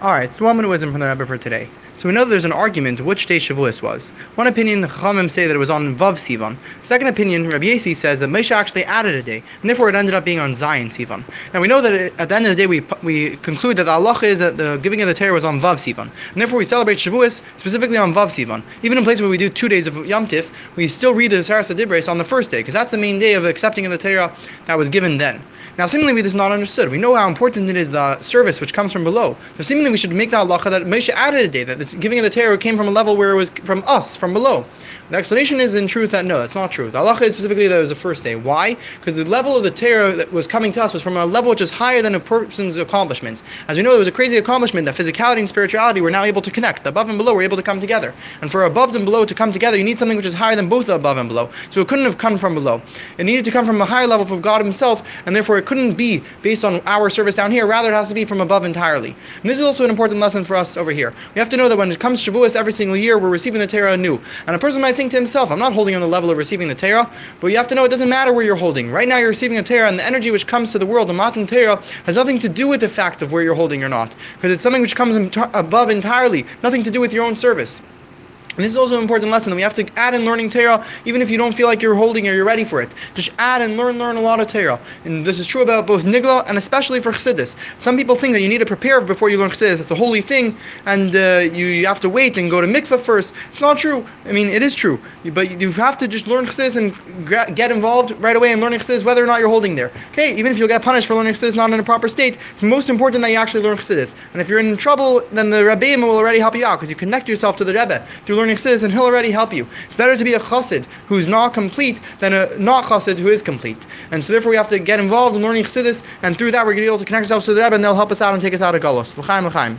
Alright, so one wisdom from the number for today. So we know that there's an argument which day Shavuos was. One opinion, the Chachamim say that it was on Vav Sivan. Second opinion, Rabbi Yosi says that Moshe actually added a day, and therefore it ended up being on Zayin Sivan. Now we know that at the end of the day we we conclude that the halacha is that the giving of the Torah was on Vav Sivan, and therefore we celebrate Shavuos specifically on Vav Sivan. Even in places where we do two days of Yom Tif, we still read the Aseres Dibros on the first day, because that's the main day of accepting of the Torah that was given then. Now, seemingly, this is not understood. We know how important it is the service which comes from below. So, seemingly, we should make the halacha that Moshe added a day, that the giving of the Torah came from a level where it was from us, from below. The explanation is in truth that no, that's not true. The halacha is specifically that it was the first day. Why? Because the level of the Torah that was coming to us was from a level which is higher than a person's accomplishments. As we know, there was a crazy accomplishment that physicality and spirituality were now able to connect. The above and below were able to come together. And for above and below to come together, you need something which is higher than both the above and below. So it couldn't have come from below. It needed to come from a higher level of God Himself, and therefore it couldn't be based on our service down here. Rather, it has to be from above entirely. And this is also an important lesson for us over here. We have to know that when it comes to Shavuos every single year, we're receiving the Torah anew. And a person might think to himself, I'm not holding on the level of receiving the Torah, but you have to know it doesn't matter where you're holding. Right now you're receiving the Torah, and the energy which comes to the world, the Matan Torah, has nothing to do with the fact of where you're holding or not, because it's something which comes above entirely, nothing to do with your own service. And this is also an important lesson that we have to add in learning Torah, even if you don't feel like you're holding or you're ready for it. Just add and learn, learn a lot of Torah. And this is true about both Nigla and especially for Chassidus. Some people think that you need to prepare before you learn Chassidus. It's a holy thing, and uh, you, you have to wait and go to mikveh first. It's not true. I mean, it is true. But you have to just learn Chassidus and get involved right away in learning Chassidus, whether or not you're holding there. Okay, even if you'll get punished for learning Chassidus not in a proper state, it's most important that you actually learn Chassidus. And if you're in trouble, then the Rebbeim will already help you out because you connect yourself to the Rebbe through learning Chassidus, and he'll already help you. It's better to be a chassid who's not complete than a not chassid who is complete. And so therefore we have to get involved in learning chassidus, and through that we're going to be able to connect ourselves to the Rebbe, and they'll help us out and take us out of Golos. L'chaim, l'chaim.